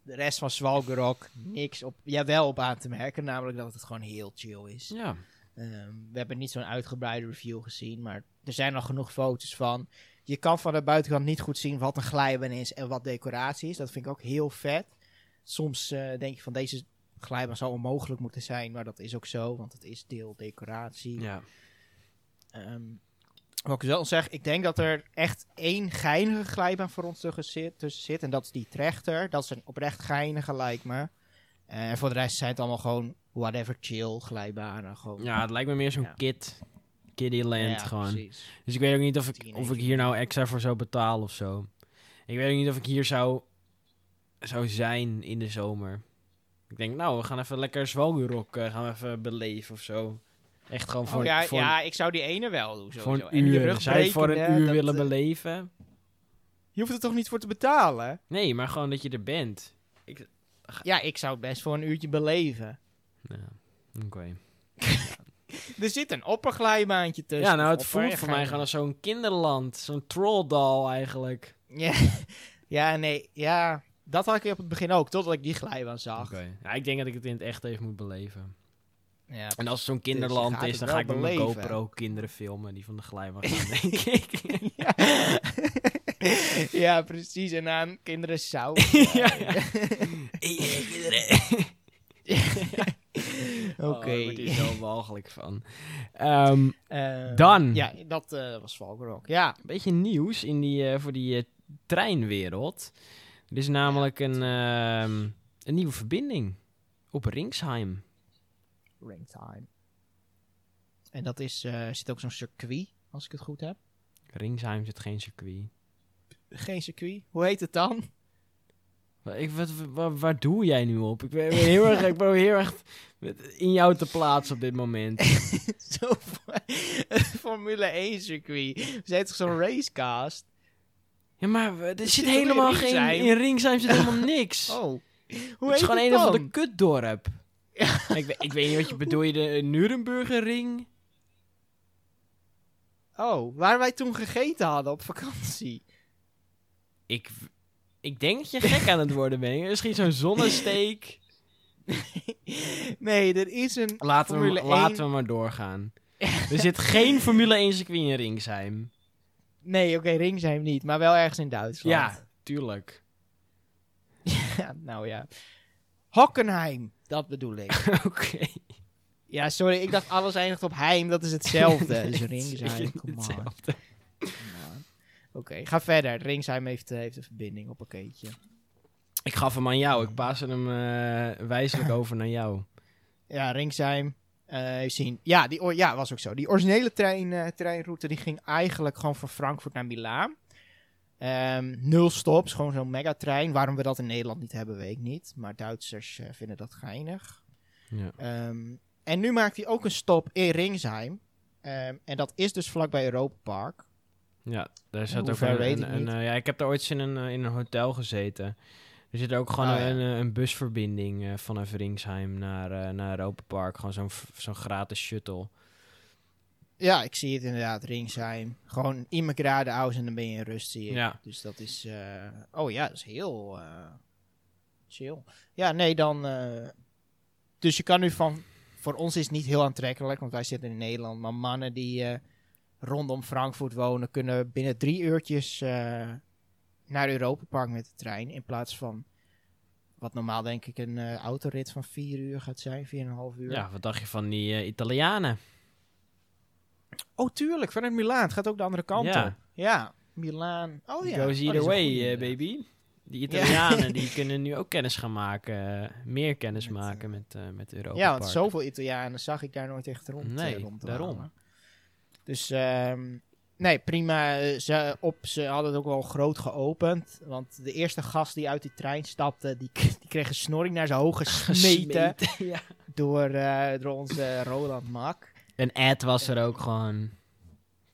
De rest van Svalgerok, niks op, ja, wel op aan te merken. Namelijk dat het gewoon heel chill is. ja. Ehm, we hebben niet zo'n uitgebreide review gezien, maar er zijn al genoeg foto's van. Je kan van de buitenkant niet goed zien wat een glijbaan is en wat decoratie is. Dat vind ik ook heel vet. Soms eh, denk je van deze glijbaan zou onmogelijk moeten zijn, maar dat is ook zo, want het is deel decoratie. ja. Ehm, wat ik wel zeg, ik denk dat er echt één geinige glijbaan voor ons tussen zit, en dat is die trechter. Dat is een oprecht geinige, lijkt me. En voor de rest zijn het allemaal gewoon whatever chill glijbanen. Gewoon. Ja, het lijkt me meer zo'n Ja. kid, Kiddieland Ja, gewoon. precies. Dus ik weet ook niet of ik, Teenage of ik hier nou extra voor zou betalen of zo. Ik weet ook niet of ik hier zou, zou zijn in de zomer. Ik denk, nou, we gaan even lekker Zwalgurok uh, gaan we even beleven of zo. Echt gewoon voor, oh, ja, voor, ja, ik zou die ene wel doen. voor een En die uur. Zou je het voor een uur dat, willen eh, beleven? Je hoeft er toch niet voor te betalen? Nee, maar gewoon dat je er bent. Ja, ik zou het best voor een uurtje beleven. Ja, oké. Er zit een opperglijbaantje tussen. Ja, nou, het voelt voor mij gewoon als zo'n kinderland. Zo'n trolldal eigenlijk. Ja, ja, nee, ja. Dat had ik op het begin ook, totdat ik die glijbaan zag. Oké. Ja, ik denk dat ik het in het echt even moet beleven. Ja, En als het zo'n je kinderland is, dan ga ik met mijn. GoPro kinderen filmen die van de glijbaan gaan, denk ik. ja. ja, precies. En aan kinderen zout. ja, ja. Hey, kinderen. Oké. Oh, ik word hier zo walgelijk van. Ehm, Eh, Dan. Ja, dat eh, was Valgerok. Ja. een beetje nieuws in die, eh, voor die treinwereld. Er is namelijk een, ehm, een nieuwe verbinding op Ringsheim. Ringtime. En dat is, zit ook zo'n circuit, als ik het goed heb. Ringsheim zit geen circuit. Geen circuit. Hoe heet het dan? Ik, wat, wa- waar doe jij nu op? Ik ben heel erg, ik ben heel erg met- in jou te plaatsen op dit moment. Zo Formule 1 circuit. We zijn toch zo'n racecast? Ja, maar er zit helemaal in geen... In Ringsheim zit helemaal niks. Oh. Hoe het is gewoon het een of dan? ander kutdorp. Ik, weet- ik weet niet wat je bedoel. Je de Nuremberger ring? Oh, waar wij toen gegeten hadden op vakantie. Ik, ik denk dat je gek aan het worden bent. Misschien zo'n zonnesteek. nee, er is een Laten we, Formule 1... laten we maar doorgaan. Er zit geen Formule 1 circuit in Ringsheim. Nee, oké, Ringsheim niet, maar wel ergens in Duitsland. Ja, tuurlijk. Ja, nou ja. Hockenheim, dat bedoel ik. Oké. ja, sorry, ik dacht alles eindigt op heim, dat is hetzelfde. dus Ringsheim. Oké, ga verder. Ringsheim heeft, eh, heeft een verbinding op een keetje. Ik gaf hem aan jou. Ik paas hem eh, wijzelijk over naar jou. Ja, Ringsheim. even zien. Ja, die, ja, was ook zo. Die originele trein, treinroute die ging eigenlijk gewoon van Frankfurt naar Milaan. Ehm, nul stops, gewoon zo'n megatrein. Waarom we dat in Nederland niet hebben, weet ik niet. Maar Duitsers vinden dat geinig. Ja. Ehm, en nu maakt hij ook een stop in Ringsheim. Ehm, en dat is dus vlakbij Europa Park. Ja, daar zat ook een, weet een- ik een, eh, ja, ik heb daar ooit in een, eh, in een hotel gezeten. Er zit ook gewoon Oh, een, eh, een busverbinding eh, vanaf Ringsheim naar, naar Europa Park. Gewoon zo'n zo'n gratis shuttle. Ja, ik zie het inderdaad, Ringsheim. Gewoon in mijn grade aus en dan ben je in rust, zie ik. Ja. Dus dat is... oh ja, dat is heel chill. Ja, nee, dan... dus je kan nu van... Voor ons is het niet heel aantrekkelijk, want wij zitten in Nederland. Maar mannen die rondom Frankfurt wonen... kunnen binnen drie uurtjes eh, naar Europa Park met de trein. In plaats van... Wat normaal denk ik een eh, autorit van vier uur gaat zijn. Vier en een half uur. Ja, wat dacht je van die eh, Italianen? Oh, tuurlijk, vanuit Milaan. Het gaat ook de andere kant Ja. op. Ja, Milaan. Oh ja. Goes Oh, dat either way, baby. Die Italianen die kunnen nu ook kennis gaan maken. meer kennis Met, maken met, eh met Europa Ja, want Park. zoveel Italianen zag ik daar nooit echt rond. Nee, rond daarom. Dus, ehm, nee, prima. Eh, Ze, op, ze hadden het ook wel groot geopend. Want de eerste gast die uit die trein stapte, die, die kreeg een snorring naar zijn hoog gesmeten. Gesmeten, ja. door, eh, door onze Roland Mak. En Ed was er ook gewoon.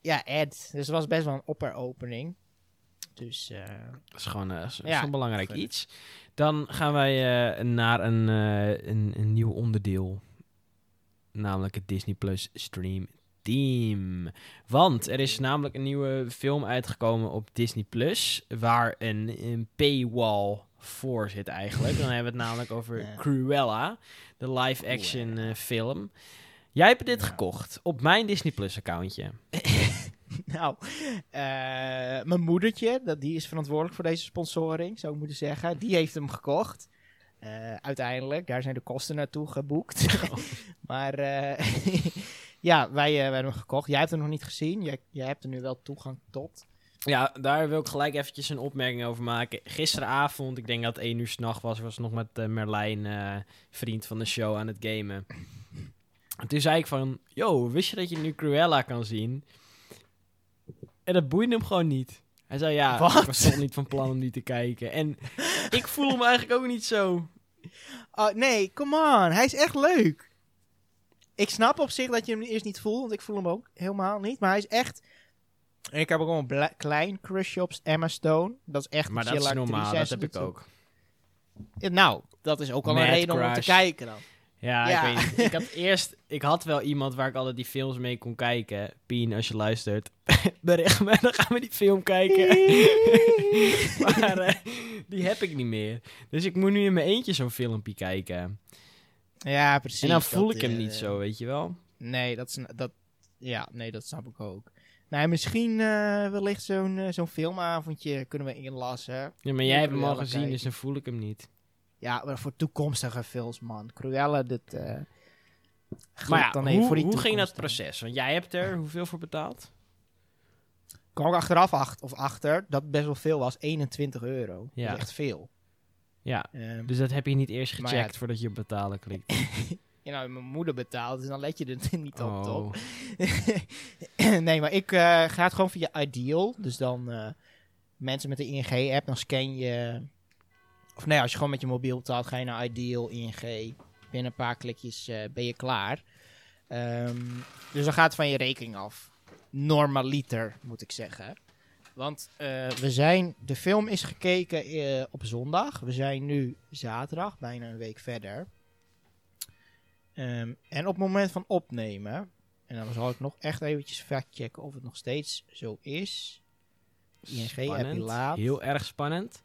Ja, Ed. Dus het was best wel een opperopening. Dus, eh, Dat is gewoon zo- Ja, zo'n belangrijk iets. Dan gaan wij eh, naar een, eh, een, een nieuw onderdeel. Namelijk het Disney Plus Stream Team. Want er is namelijk een nieuwe film uitgekomen op Disney Plus. Waar een, een paywall voor zit eigenlijk. Dan hebben we het namelijk over Ja. Cruella. De live-action eh, film. Jij hebt dit gekocht op mijn Disney Plus accountje. Nou, eh, mijn moedertje, dat, die is verantwoordelijk voor deze sponsoring, zou ik moeten zeggen. Die heeft hem gekocht. Eh, uiteindelijk, daar zijn de kosten naartoe geboekt. maar eh, ja, wij, eh, wij hebben hem gekocht. Jij hebt hem nog niet gezien. Jij, jij hebt er nu wel toegang tot. Ja, daar wil ik gelijk eventjes een opmerking over maken. Gisteravond, ik denk dat het 1 uur s'nacht was, was nog met eh, Merlijn, eh, vriend van de show, aan het gamen. En toen zei ik van, yo, wist je dat je nu Cruella kan zien? En dat boeide hem gewoon niet. Hij zei, ja, Wat? ik was toch niet van plan om die te kijken. En ik voel hem eigenlijk ook niet zo. Oh, nee, come on. Hij is echt leuk. Ik snap op zich dat je hem eerst niet voelt, want ik voel hem ook helemaal niet. Maar hij is echt... En ik heb ook een bla- klein crushje op Emma Stone. Dat is echt Maar een dat is normaal, dat heb ik ook. Ja, Nou, dat is ook al een reden om te crush. kijken dan. Ja, Ja. ik weet niet. Ik had eerst, ik had wel iemand waar ik altijd die films mee kon kijken. Pien, als je luistert, bericht me, dan gaan we die film kijken. maar eh, die heb ik niet meer. Dus ik moet nu in mijn eentje zo'n filmpje kijken. Ja, precies. en dan voel dat, ik hem eh, niet zo, weet je wel. Nee, dat, dat, ja, nee, dat snap ik ook. Nou, misschien eh, wellicht zo'n eh, zo'n filmavondje kunnen we inlassen. Ja, maar jij hebt hem al gezien, kijken. dus dan voel ik hem niet. Ja, maar voor toekomstige films, man. Cruella, dit... eh Maar ja, dan hoe, voor die hoe ging dat proces? Want jij hebt er hoeveel voor betaald? kwam ik achteraf acht, of achter dat best wel veel was. 21 euro. Ja. Dat is echt veel. Ja, Ehm, dus dat heb je niet eerst gecheckt ja, voordat je op betalen klikt. ja, nou, mijn moeder betaalt, dus dan let je er niet op. Oh. toch? nee, maar ik eh, ga het gewoon via Ideal. Dus dan eh, mensen met de ING-app, dan scan je... Of nee, als je gewoon met je mobiel betaalt, ga je naar Ideal, ING. Binnen een paar klikjes eh, ben je klaar. Ehm, dus dan gaat het van je rekening af. Normaliter, moet ik zeggen. Want eh, we zijn, de film is gekeken eh, op zondag. We zijn nu zaterdag, bijna een week verder. Ehm, en op het moment van opnemen, en dan zal ik nog echt eventjes factchecken of het nog steeds zo is. ING heb je Spannend. laat. Heel erg spannend.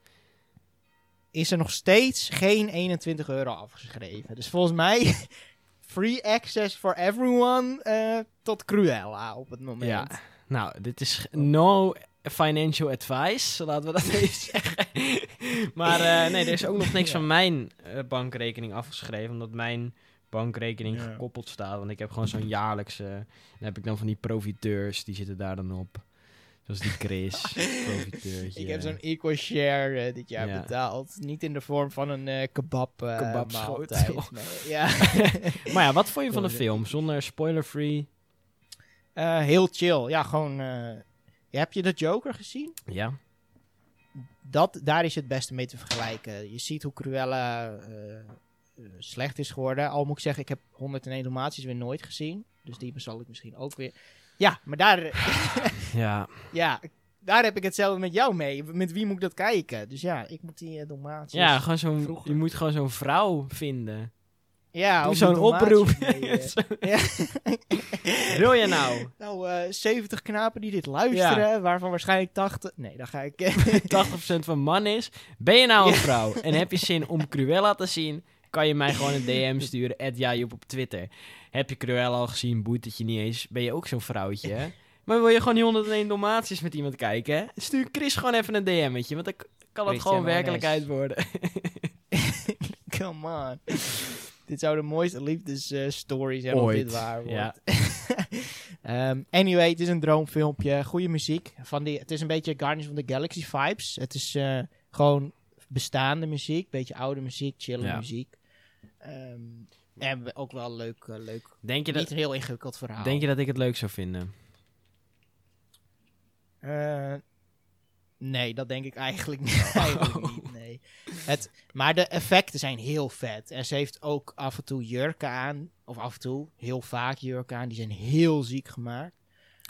Is er nog steeds geen 21 euro afgeschreven. Dus volgens mij free access for everyone eh, tot Cruella op het moment. Ja, nou, dit is no financial advice, laten we dat even zeggen. maar eh, nee, er is ook nog niks Ja. van mijn eh, bankrekening afgeschreven, omdat mijn bankrekening Ja. gekoppeld staat. Want ik heb gewoon zo'n jaarlijkse, dan heb ik dan van die profiteurs, die zitten daar dan op. Zoals die Chris, profiteurtje. Ik heb zo'n equal share eh, dit jaar Ja. betaald. Niet in de vorm van een eh, kebab Kebabschotel. maaltijd. Nee, ja. Maar ja, wat vond je van de film? Zonder spoiler-free? Heel chill. Ja, gewoon... heb je de Joker gezien? Ja. dat, daar is het beste mee te vergelijken. Je ziet hoe Cruella eh, eh, slecht is geworden. Al moet ik zeggen, ik heb 101 Dalmatiërs weer nooit gezien. Dus die zal ik misschien ook weer... Ja, maar daar, Ja, ja, daar heb ik hetzelfde met jou mee. Met wie moet ik dat kijken? Dus ja, ik moet die uh, Dalmatiërs... ja gewoon zo'n, je moet gewoon zo'n vrouw vinden. Ja Doe zo'n oproep. eh. Ja. Wil je nou? Nou, eh 70 knapen die dit luisteren, waarvan waarschijnlijk 80... Nee, dan ga ik... 80% van man is. Ben je nou een vrouw en heb je zin om Cruella te zien? Kan je mij gewoon een DM sturen. Jajoep op Twitter. Heb je Cruella al gezien? Boeit het je niet eens? Ben je ook zo'n vrouwtje? hè? Maar wil je gewoon die 101 Dalmatiërs met iemand kijken? hè? Stuur Chris gewoon even een DM'tje. Want dan kan het gewoon werkelijkheid worden. Come on. Dit zou de mooiste liefdesstory zijn als dit waar wordt. ja. Ehm, anyway, het is een droomfilmpje. Goede muziek. Van die, het is een beetje Guardians of the Galaxy vibes. Het is eh, gewoon bestaande muziek. Beetje oude muziek, chille Ja. muziek. Ehm, en ook wel leuk. eh, leuk. Denk je, Niet dat, een heel ingewikkeld verhaal. denk je dat ik het leuk zou vinden? Eh, nee, dat denk ik eigenlijk niet. Eigenlijk niet nee. Het, maar de effecten zijn heel vet. En ze heeft ook af en toe jurken aan. Of af en toe, heel vaak jurken aan. Die zijn heel ziek gemaakt.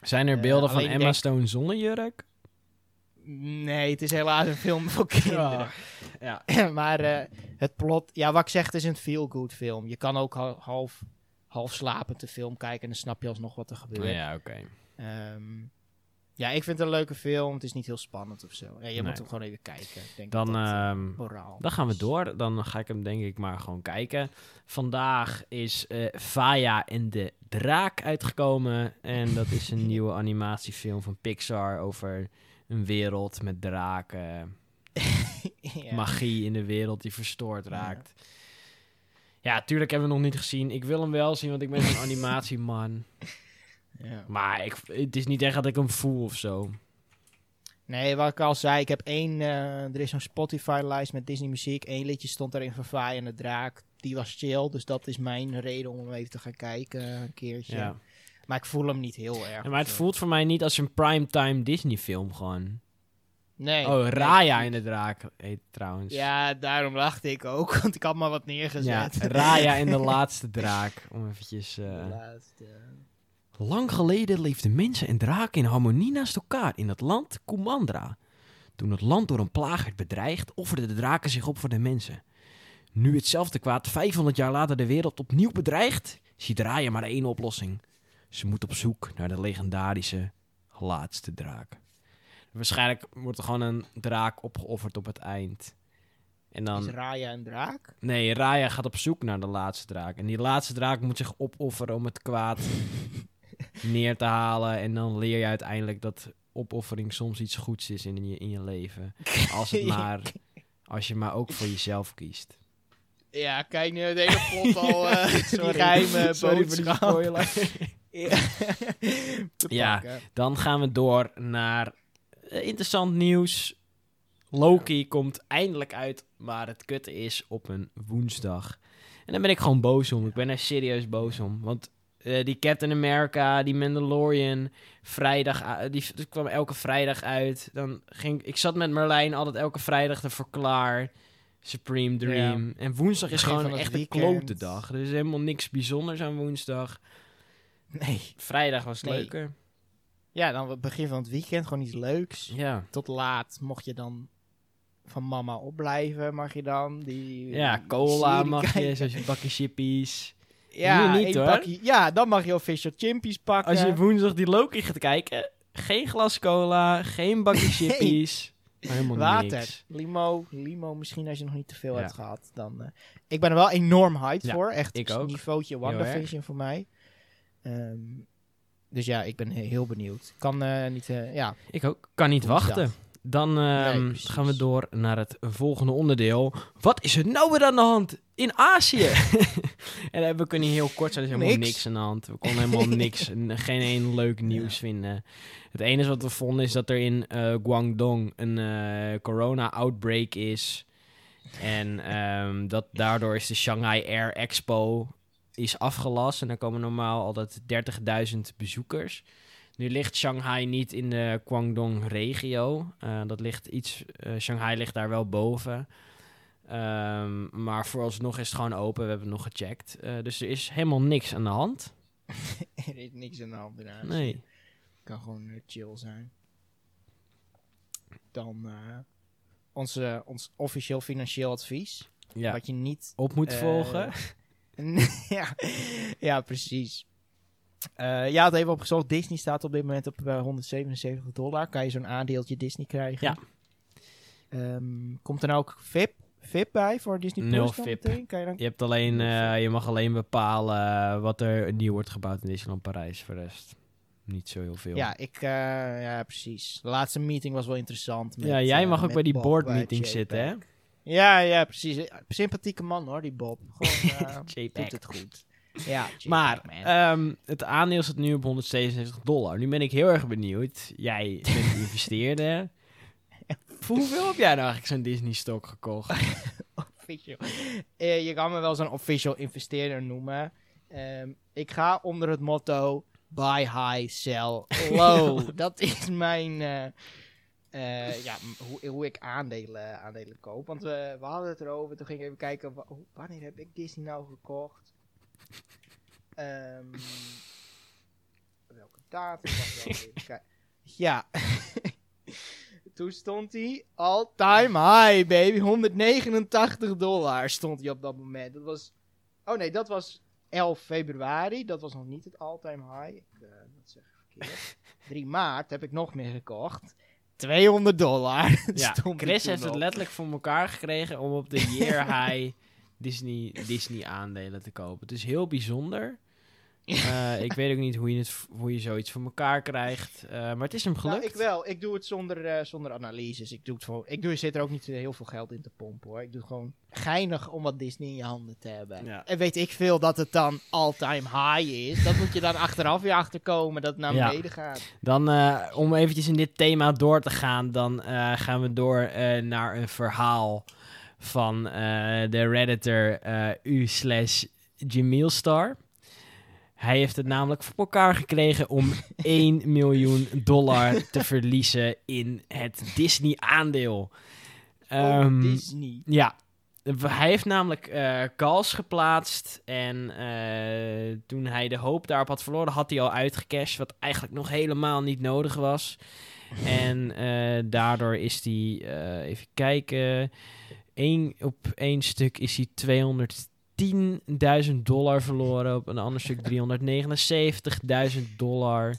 Zijn er Eh, beelden van Emma denk- Stone zonder jurk? Nee, het is helaas een film voor kinderen. Ja. maar eh, het plot, ja, wat ik zeg, het is een feel-good film. Je kan ook ha- half, half slapend de film kijken en dan snap je alsnog wat er gebeurt. Oh ja, oké. Ehm, ja, ik vind het een leuke film. Het is niet heel spannend of zo. Ja, je Nee. moet hem gewoon even kijken. Denk Dan, dat eh, ehm, moraal dan gaan we door. Dan ga ik hem denk ik maar gewoon kijken. Vandaag is eh Faya en de Draak uitgekomen. En dat is een nieuwe animatiefilm van Pixar over een wereld met draken. ja. Magie in de wereld die verstoord raakt. Ja, tuurlijk hebben we hem nog niet gezien. Ik wil hem wel zien, want ik ben een animatieman. Ja. Maar ik, het is niet echt dat ik hem voel of zo. Nee, wat ik al zei, ik heb één... eh, er is zo'n Spotify-lijst met Disney muziek. Eén liedje stond erin van Vaai en de Draak. Die was chill, dus dat is mijn reden om hem even te gaan kijken eh, een keertje. Ja. Maar ik voel hem niet heel erg. Ja, maar het zo. voelt voor mij niet als een primetime Disney film gewoon. Nee. Oh, Raya in de draak heet trouwens. Ja, daarom lachte ik ook, want ik had maar wat Ja, neergezet. Raya en de laatste draak. Om eventjes... eh, De laatste. Lang geleden leefden mensen en draken in harmonie naast elkaar in het land Kumandra. Toen het land door een plaag werd bedreigd, offerden de draken zich op voor de mensen. Nu hetzelfde kwaad 500 jaar later de wereld opnieuw bedreigt, ziet Raya maar één oplossing. Ze moet op zoek naar de legendarische laatste draak. Waarschijnlijk wordt er gewoon een draak opgeofferd op het eind. En dan... Is Raya een draak? Nee, Raya gaat op zoek naar de laatste draak. En die laatste draak moet zich opofferen om het kwaad neer te halen. En dan leer je uiteindelijk dat opoffering soms iets goeds is in je, in je leven. Als, het maar, als je maar ook voor jezelf kiest. Ja, kijk nu het hele plot al. eh die Sorry. geheime Sorry voor die boodschap. spoiler. Ja. Dan gaan we door naar eh, interessant nieuws. Loki komt eindelijk uit, maar het kutte is op een woensdag. En daar ben ik gewoon boos om. Ik ben er serieus boos om. Want eh, die Captain America, die Mandalorian, vrijdag, die, die kwam elke vrijdag uit. Dan ging, ik zat met Merlijn altijd elke vrijdag te verklaar. Supreme Dream. En woensdag is gewoon echt een klote dag. Er is helemaal niks bijzonders aan woensdag. Nee. Vrijdag was Nee. leuker. Ja, dan het begin van het weekend gewoon iets leuks. Ja. Tot laat mocht je dan van mama opblijven, mag je dan. Die, Ja, cola mag je, zoals je bakje chippies. Ja, Nu niet, één hoor. bakje- ja, dan mag je official chimpies pakken. Als je woensdag die Loki gaat kijken, geen glas cola, geen bakje chippies. maar helemaal Water, niks. limo, limo misschien als je nog niet te veel Ja. hebt gehad. Dan, eh, ik ben er wel enorm hyped Ja, voor. Echt ik ook. niveautje. WandaVision voor mij. Ehm, dus ja, ik ben he- heel benieuwd. Kan eh, niet, eh, ja. Ik ook. Kan niet Woensdag. wachten. Dan ehm, Nee, gaan we door naar het volgende onderdeel. Wat is er nou weer aan de hand in Azië? en eh, we kunnen hier heel kort zijn, er is helemaal Niks. niks, aan de hand. We konden helemaal niks, geen één leuk nieuws vinden. Het enige wat we vonden is dat er in eh, Guangdong een eh, corona-outbreak is. En ehm, dat daardoor is de Shanghai Air Expo is afgelast. En daar komen normaal altijd 30.000 bezoekers. Nu ligt Shanghai niet in de Guangdong-regio. Eh, dat ligt iets. eh, Shanghai ligt daar wel boven. Ehm, maar vooralsnog is het gewoon open. We hebben het nog gecheckt. Eh, dus er is helemaal niks aan de hand. er is niks aan de hand in Azië. Nee. kan gewoon chill zijn. Dan onze, ons officieel financieel advies. Ja. Wat je niet... Op moet volgen. ja, ja, precies. Eh ja, het even opgezocht. Disney staat op dit moment op eh, 177 dollar. Kan je zo'n aandeeltje Disney krijgen. Ja. Ehm, komt er nou ook VIP, VIP bij voor Disney Plus? Nul VIP. Kan je dan... Je, hebt alleen, eh, je mag alleen bepalen wat er nieuw wordt gebouwd in Disneyland Parijs. Voor de rest niet zo heel veel. Ja, ik, ja, precies. De laatste meeting was wel interessant. Met, ja, jij mag ook bij die Bob, board meeting zitten, hè? Ja, ja, precies. Sympathieke man hoor, die Bob. Gewoon, doet het goed. Ja, Maar ehm, het aandeel zit nu op 177 dollar. Nu ben ik heel erg benieuwd. Jij bent investeerder. Voor hoeveel heb jij nou eigenlijk zo'n Disney-stok gekocht? official. Eh, je kan me wel zo'n official investeerder noemen. Ehm, ik ga onder het motto buy high, sell low. dat is mijn... eh, eh, ja, hoe, hoe ik aandelen, aandelen koop. Want we, we hadden het erover. Toen ging ik even kijken. wa- wanneer heb ik Disney nou gekocht? Ehm, welke datum was dat? Ja. Toen stond hij all time high, baby. 189 dollar stond hij op dat moment. Dat was. Oh nee, dat was 11 februari. Dat was nog niet het all time high. Ik, eh, dat zeg ik verkeerd. 3 maart heb ik nog meer gekocht. 200 dollar. Ja, Chris heeft het letterlijk voor elkaar gekregen om op de year high Disney, Disney aandelen te kopen. Het is heel bijzonder. Eh, ik weet ook niet hoe je, het, hoe je zoiets voor elkaar krijgt. eh, maar het is hem gelukt. Nou, ik wel. Ik doe het zonder, eh, zonder analyses. Ik, doe het voor, ik doe, zit er ook niet heel veel geld in te pompen hoor. Ik doe het gewoon geinig om wat Disney in je handen te hebben. Ja. En weet ik veel dat het dan all-time high is. Dat moet je dan achteraf weer achterkomen dat het naar Ja. beneden gaat. Dan, eh, om eventjes in dit thema door te gaan, dan eh, gaan we door eh, naar een verhaal van eh, de redditor eh, u slash Jamilstar. Hij heeft het namelijk voor elkaar gekregen om 1 miljoen dollar te verliezen in het Disney-aandeel. Ehm, oh, Disney. ja, hij heeft namelijk eh calls geplaatst en toen hij de hoop daarop had verloren, had hij al uitgecashed, wat eigenlijk nog helemaal niet nodig was. En daardoor is hij, even kijken, één, op één stuk is hij 210.000 dollar verloren, op een ander stuk 379.000 dollar,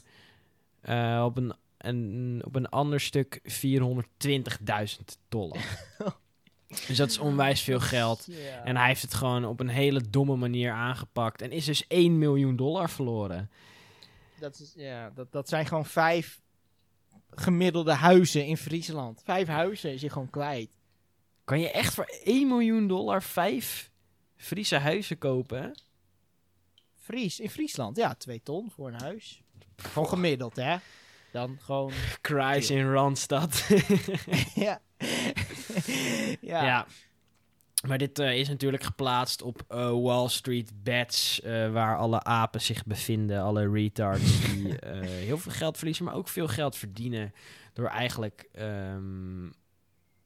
Eh, op, een, en, op een ander stuk 420.000 dollar. Dus dat is onwijs veel geld. En hij heeft het gewoon op een hele domme manier aangepakt. En is dus 1 miljoen dollar verloren. dat, is, ja, dat, dat zijn gewoon vijf gemiddelde huizen in Friesland. Vijf huizen is je gewoon kwijt. Kan je echt voor 1 miljoen dollar vijf Friese huizen kopen? hè? Fries, in Friesland, ja, twee ton voor een huis. Gewoon gemiddeld, hè? Dan gewoon, Cries in Randstad. ja. ja. ja. Maar dit eh, is natuurlijk geplaatst op eh, Wall Street Bets, eh, waar alle apen zich bevinden. Alle retards die heel veel geld verliezen, maar ook veel geld verdienen. Door eigenlijk ehm,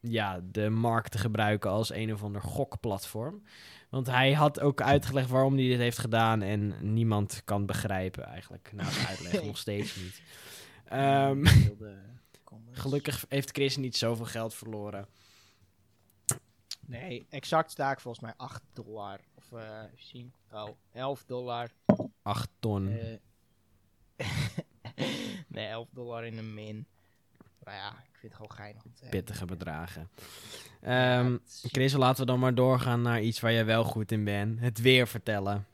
ja, de markt te gebruiken als een of ander gokplatform. Want hij had ook uitgelegd waarom hij dit heeft gedaan. En niemand kan begrijpen eigenlijk. Na zijn uitleg Nee. nog steeds niet. Ehm, gelukkig heeft Chris niet zoveel geld verloren. Nee, exact sta ik volgens mij 8 dollar. Of eh, even zien. Oh, 11 dollar. 8 ton. Eh, nee, 11 dollar in een min. Maar ja, ik vind het gewoon geinig pittige bedragen. Ehm, is- Chris, laten we dan maar doorgaan naar iets waar jij wel goed in bent. Het weer vertellen.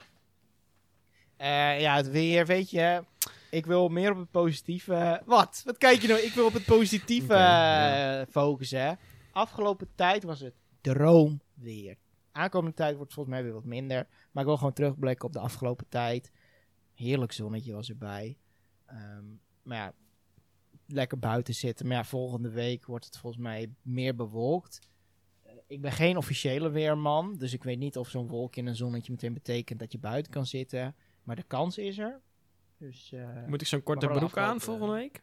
Eh, ja, het weer, weet je. Ik wil meer op het positieve. Wat? Wat kijk je nou? Ik wil op het positieve ja. eh, focussen. Hè. Afgelopen tijd was het droomweer. Aankomende tijd wordt het volgens mij weer wat minder. Maar ik wil gewoon terugblikken op de afgelopen tijd. Heerlijk zonnetje was erbij. Ehm, maar ja, lekker buiten zitten. Maar ja, volgende week wordt het volgens mij meer bewolkt. Eh, ik ben geen officiële weerman. Dus ik weet niet of zo'n wolk in een zonnetje meteen betekent dat je buiten kan zitten. Maar de kans is er. Dus, eh, Moet ik zo'n korte broek aan volgende week?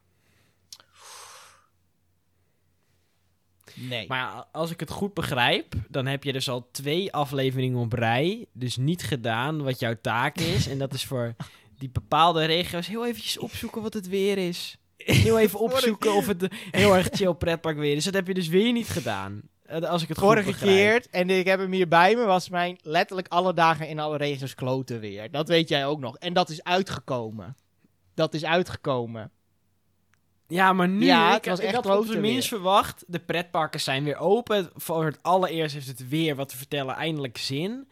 nee. Maar als ik het goed begrijp, dan heb je dus al twee afleveringen op rij. Dus niet gedaan wat jouw taak is. en dat is voor die bepaalde regio's heel eventjes opzoeken wat het weer is. Heel even opzoeken of het heel erg chill pretpark weer is. Dat heb je dus weer niet gedaan. Eh, Als ik het goed Vorige keer, en ik heb hem hier bij me, was mijn letterlijk alle dagen in alle regio's kloten weer. Dat weet jij ook nog. En dat is uitgekomen. Dat is uitgekomen. Ja, maar nu, Ja, het ik, was ik echt had op kloten zijn minst verwacht. De pretparken zijn weer open. Voor het allereerst heeft het weer wat te vertellen eindelijk zin.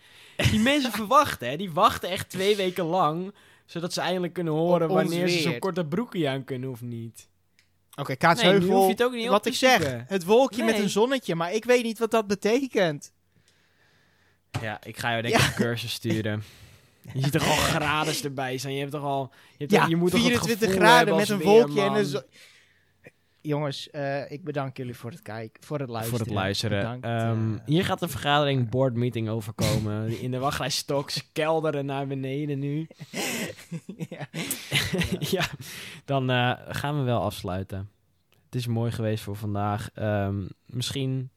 Die mensen verwachten, hè. Die wachten echt twee weken lang. Zodat ze eindelijk kunnen horen Op wanneer ze zo'n korte broekje aan kunnen of niet. Oké, Nee, Kaatsheuvel. nu hoef je het ook niet op wat te ik zeg, het wolkje met een zonnetje, maar ik weet niet wat dat betekent. Ja, ik ga jou denk ik Ja. een cursus sturen. Je ziet toch al graden erbij zijn. Je hebt toch al... Je, hebt Ja, toch- je moet toch het 24 gevoel graden met een wolkje en een zo- Jongens, eh, ik bedank jullie voor het kijken, voor het luisteren. Voor het luisteren. Bedankt, Ehm, eh, hier gaat een vergadering, board meeting overkomen. In de wachtrij stoks, kelderen naar beneden nu. ja. ja, dan eh, gaan we wel afsluiten. Het is mooi geweest voor vandaag. Ehm, misschien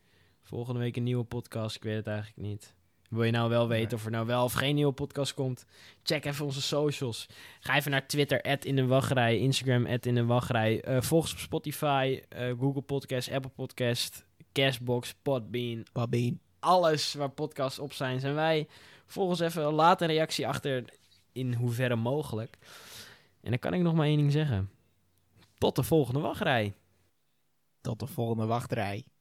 volgende week een nieuwe podcast. Ik weet het eigenlijk niet. Wil je nou wel weten of er nou wel of geen nieuwe podcast komt? Check even onze socials. Ga even naar Twitter, in de wachtrij. Instagram, in de wachtrij. Eh, volg ons op Spotify, eh, Google Podcast, Apple Podcast, Castbox, Podbean. Babien. Alles waar podcasts op zijn, zijn wij. Volg ons even, laat een reactie achter in hoeverre mogelijk. En dan kan ik nog maar één ding zeggen. Tot de volgende wachtrij. Tot de volgende wachtrij.